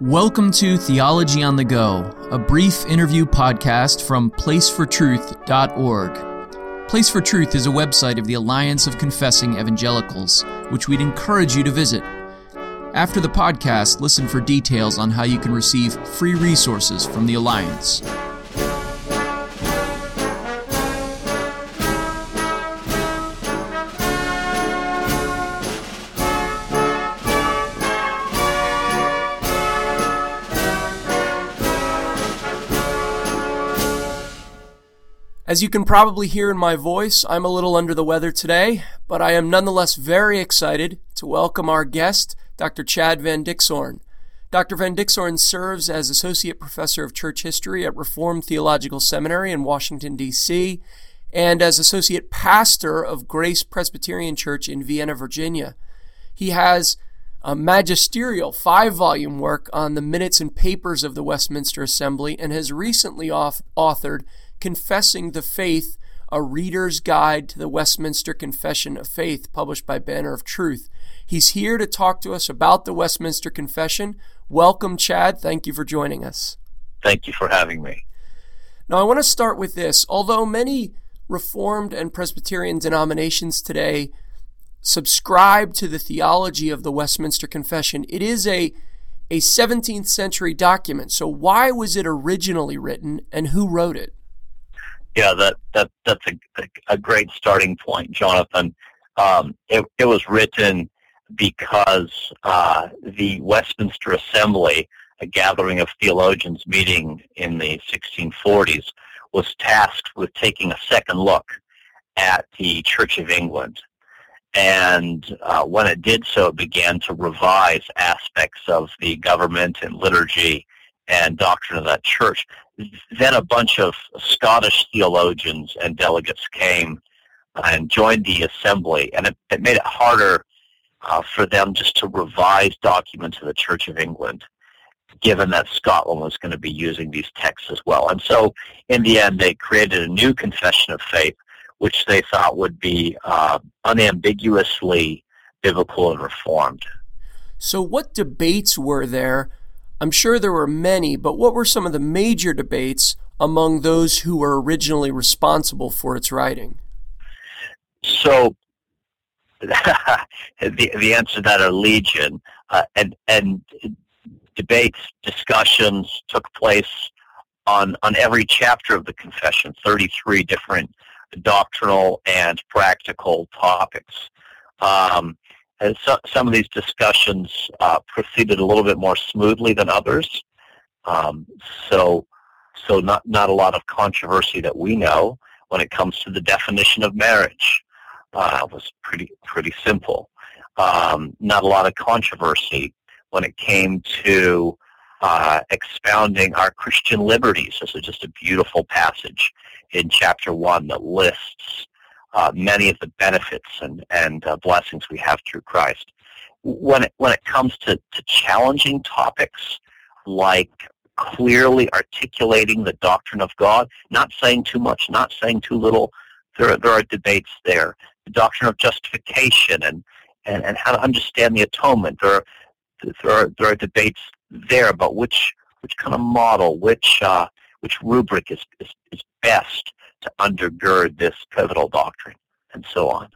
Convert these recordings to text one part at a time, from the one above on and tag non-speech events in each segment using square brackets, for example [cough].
Welcome to Theology on the Go, a brief interview podcast from placefortruth.org. Place for Truth is a website of the Alliance of Confessing Evangelicals, which we'd encourage you to visit. After the podcast, listen for details on how you can receive free resources from the Alliance. As you can probably hear in my voice, I'm a little under the weather today, but I am nonetheless very excited to welcome our guest, Dr. Chad Van Dixhoorn. Dr. Van Dixhoorn serves as Associate Professor of Church History at Reformed Theological Seminary in Washington, D.C., and as Associate Pastor of Grace Presbyterian Church in Vienna, Virginia. He has a magisterial five volume work on the minutes and papers of the Westminster Assembly and has recently off- authored Confessing the Faith, a reader's guide to the Westminster Confession of Faith, published by Banner of Truth. He's here to talk to us about the Westminster Confession. Welcome, Chad. Thank you for joining us. Thank you for having me. Now, I want to start with this. Although many Reformed and Presbyterian denominations today subscribe to the theology of the Westminster Confession, it is a a 17th century document. So, why was it originally written and who wrote it? Yeah, that that that's a a great starting point, Jonathan. Um, it, it was written because uh, the Westminster Assembly, a gathering of theologians meeting in the 1640s, was tasked with taking a second look at the Church of England. And uh, when it did so, it began to revise aspects of the government and liturgy and doctrine of that church. Then a bunch of Scottish theologians and delegates came and joined the assembly, and it, it made it harder uh, for them just to revise documents of the Church of England, given that Scotland was going to be using these texts as well. And so, in the end, they created a new confession of faith, which they thought would be uh, unambiguously biblical and reformed. So, what debates were there I'm sure there were many, but what were some of the major debates among those who were originally responsible for its writing? So, [laughs] the the answer to that are legion, uh, and and debates, discussions took place on on every chapter of the confession. Thirty three different doctrinal and practical topics. Um, and so, some of these discussions uh, proceeded a little bit more smoothly than others. Um, so, so not not a lot of controversy that we know when it comes to the definition of marriage. Uh, was pretty pretty simple. Um, not a lot of controversy when it came to uh, expounding our Christian liberties. This is just a beautiful passage in chapter one that lists uh, many of the benefits and, and uh, blessings we have through Christ. When it, when it comes to, to challenging topics like clearly articulating the doctrine of God, not saying too much, not saying too little, there, there are debates there. The doctrine of justification and, and, and how to understand the atonement, there are, there are, there are debates there about which, which kind of model, which, uh, which rubric is, is, is best to undergird this pivotal doctrine, and so on.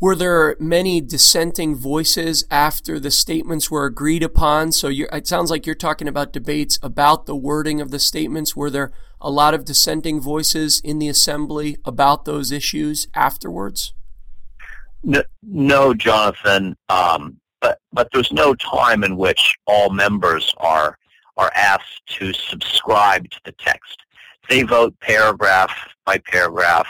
Were there many dissenting voices after the statements were agreed upon? So it sounds like you're talking about debates about the wording of the statements. Were there a lot of dissenting voices in the assembly about those issues afterwards? No, no Jonathan. Um, but but there's no time in which all members are are asked to subscribe to the text. They vote paragraph by paragraph,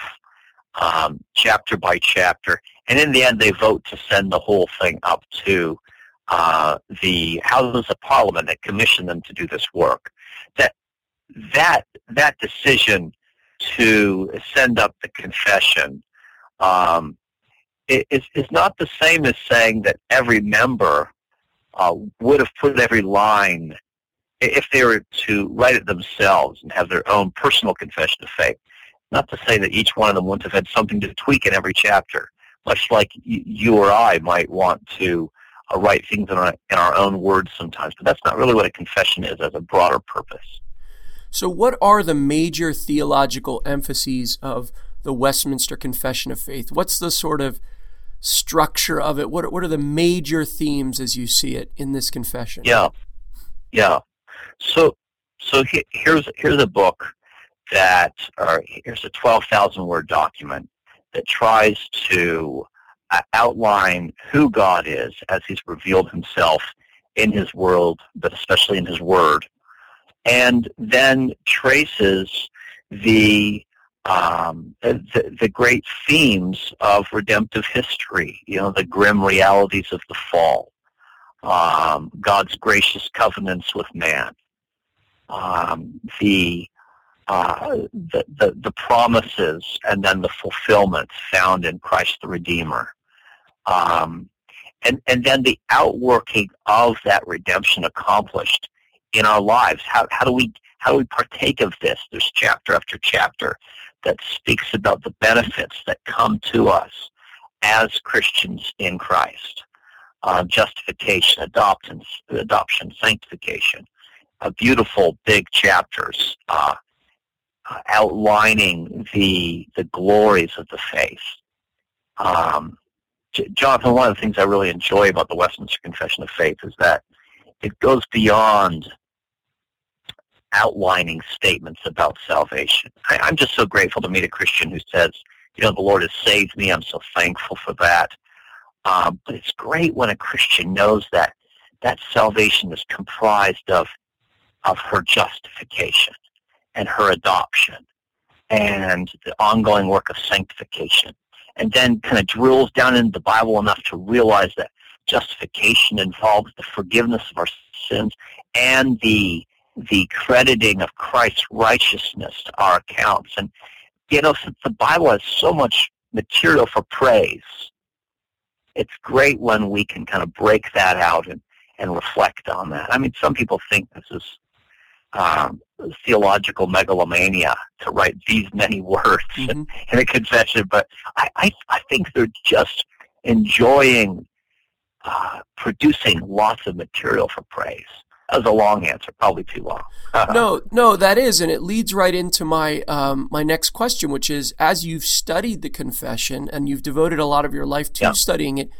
um, chapter by chapter, and in the end they vote to send the whole thing up to uh, the Houses of Parliament that commissioned them to do this work. That that that decision to send up the confession um, is, is not the same as saying that every member uh, would have put every line if they were to write it themselves and have their own personal confession of faith, not to say that each one of them wouldn't have had something to tweak in every chapter, much like you or I might want to uh, write things in our, in our own words sometimes, but that's not really what a confession is as a broader purpose. So, what are the major theological emphases of the Westminster Confession of Faith? What's the sort of structure of it? What, what are the major themes as you see it in this confession? Yeah, yeah. So, so he, here's here's a book that, or here's a twelve thousand word document that tries to uh, outline who God is as He's revealed Himself in His world, but especially in His Word, and then traces the um, the, the great themes of redemptive history. You know, the grim realities of the fall, um, God's gracious covenants with man, um, the uh, the, the, the promises and then the fulfillments found in Christ the Redeemer. Um, and, and then the outworking of that redemption accomplished in our lives. How, how do we how do we partake of this? There's chapter after chapter that speaks about the benefits that come to us as Christians in Christ. Uh, justification, adoption, adoption, sanctification. Uh, beautiful big chapters uh, uh, outlining the the glories of the faith. Um, Jonathan, one of the things I really enjoy about the Westminster Confession of Faith is that it goes beyond outlining statements about salvation. I, I'm just so grateful to meet a Christian who says, you know, the Lord has saved me. I'm so thankful for that. Um, but it's great when a Christian knows that that salvation is comprised of of her justification and her adoption and the ongoing work of sanctification. And then kind of drills down into the Bible enough to realize that justification involves the forgiveness of our sins and the the crediting of Christ's righteousness to our accounts. And you know, since the Bible has so much material for praise, it's great when we can kind of break that out and, and reflect on that. I mean, some people think this is um, theological megalomania to write these many words [laughs] mm-hmm. in a confession, but I, I, I think they're just enjoying uh, producing lots of material for praise. That was a long answer, probably too long. [laughs] no, no, that is, and it leads right into my um, my next question, which is: as you've studied the confession and you've devoted a lot of your life to yeah. studying it,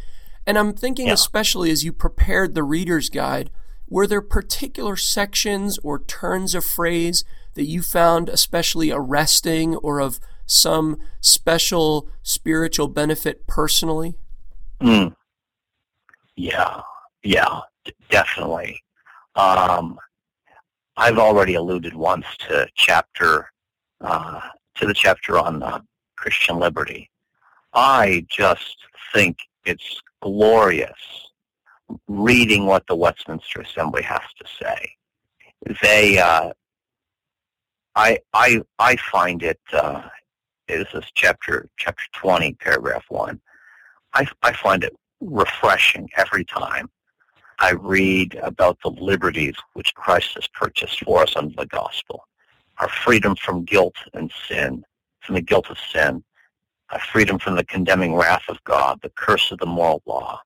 and I'm thinking, yeah. especially as you prepared the reader's guide, were there particular sections or turns of phrase that you found especially arresting or of some special spiritual benefit personally? Mm. Yeah, yeah, definitely. Um, I've already alluded once to chapter uh, to the chapter on uh, Christian liberty. I just think it's glorious reading what the Westminster Assembly has to say. They, uh, I, I, I find it. Uh, this is chapter chapter twenty, paragraph one. I, I find it refreshing every time I read about the liberties which Christ has purchased for us under the gospel, our freedom from guilt and sin, from the guilt of sin, our freedom from the condemning wrath of God, the curse of the moral law,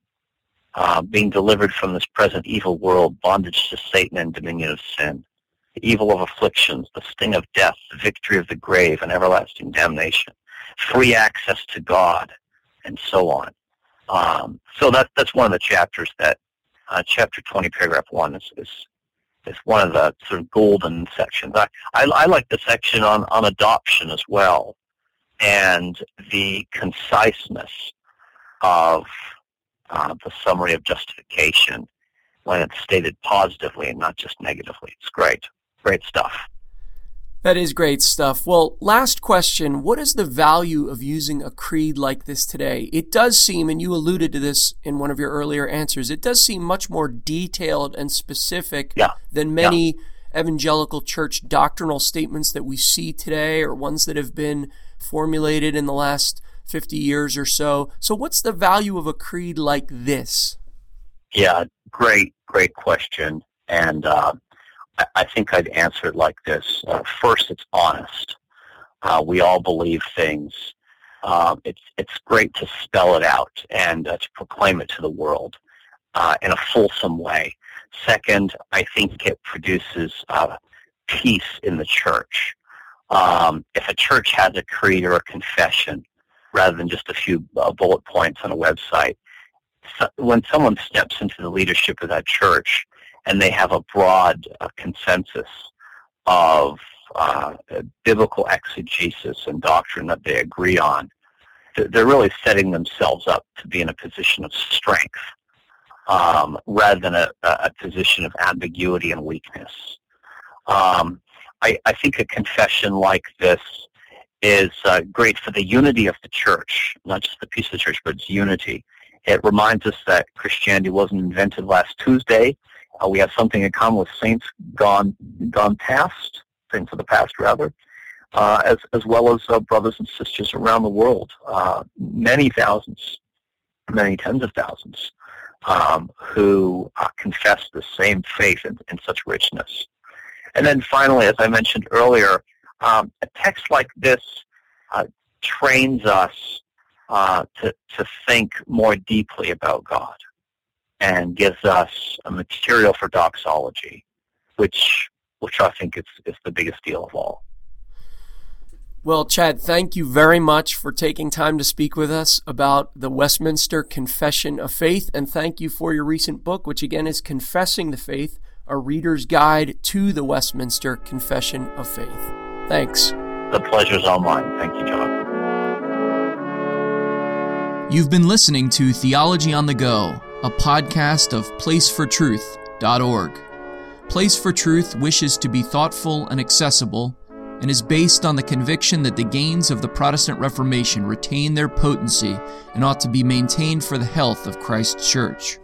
uh, being delivered from this present evil world, bondage to Satan and dominion of sin, the evil of afflictions, the sting of death, the victory of the grave, and everlasting damnation, free access to God, and so on. Um, so that, that's one of the chapters that uh, chapter 20, paragraph 1 is, is, is one of the sort of golden sections. I, I, I like the section on, on adoption as well and the conciseness of uh, the summary of justification when it's stated positively and not just negatively. It's great. Great stuff. That is great stuff. Well, last question. What is the value of using a creed like this today? It does seem, and you alluded to this in one of your earlier answers, it does seem much more detailed and specific yeah. than many yeah. evangelical church doctrinal statements that we see today or ones that have been formulated in the last 50 years or so. So, what's the value of a creed like this? Yeah, great, great question. And uh, I think I'd answer it like this. Uh, first, it's honest. Uh, we all believe things. Uh, it's it's great to spell it out and uh, to proclaim it to the world. uh, in a fulsome way. Second, I think it produces peace in the church. Um, if a church has a creed or a confession, rather than just a few uh, bullet points on a website, so when someone steps into the leadership of that church and they have a broad uh, consensus of uh, biblical exegesis and doctrine that they agree on, they're really setting themselves up to be in a position of strength um, rather than a, a, position of ambiguity and weakness. Um, I, I, think a confession like this is uh, great for the unity of the church, not just the peace of the church, but its unity. It reminds us that Christianity wasn't invented last Tuesday. Uh, we have something in common with saints gone gone past, saints of the past rather, uh, as as well as uh, brothers and sisters around the world, uh, many thousands, many tens of thousands, um, who uh, confess the same faith in, in, such richness. And then finally, as I mentioned earlier, um, a text like this uh, trains us uh, to, to think more deeply about God and gives us a material for doxology, which, which I think is, is the biggest deal of all. Well, Chad, thank you very much for taking time to speak with us about the Westminster Confession of Faith, and thank you for your recent book, which again is Confessing the Faith, a reader's guide to the Westminster Confession of Faith. Thanks. The pleasure's all mine. Thank you, John. You've been listening to Theology on the Go, a podcast of placefortruth.org. Place for Truth wishes to be thoughtful and accessible and is based on the conviction that the gains of the Protestant Reformation retain their potency and ought to be maintained for the health of Christ's Church.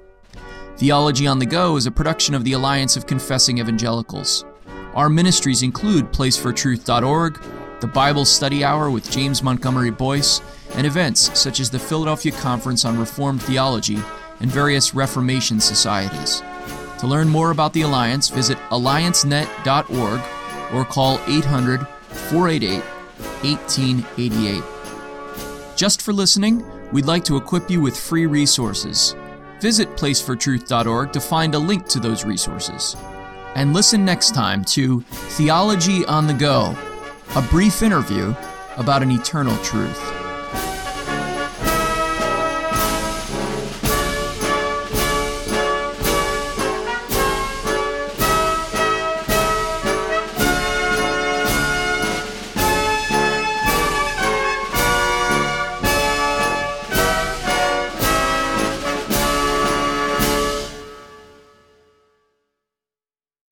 Theology on the Go is a production of the Alliance of Confessing Evangelicals. Our ministries include placefortruth.org, the Bible Study Hour with James Montgomery Boice, and events such as the Philadelphia Conference on Reformed Theology and various Reformation societies. To learn more about the Alliance, visit alliancenet.org or call 800 488 1888. Just for listening, we'd like to equip you with free resources. Visit placefortruth.org to find a link to those resources. And listen next time to Theology on the Go, a brief interview about an eternal truth.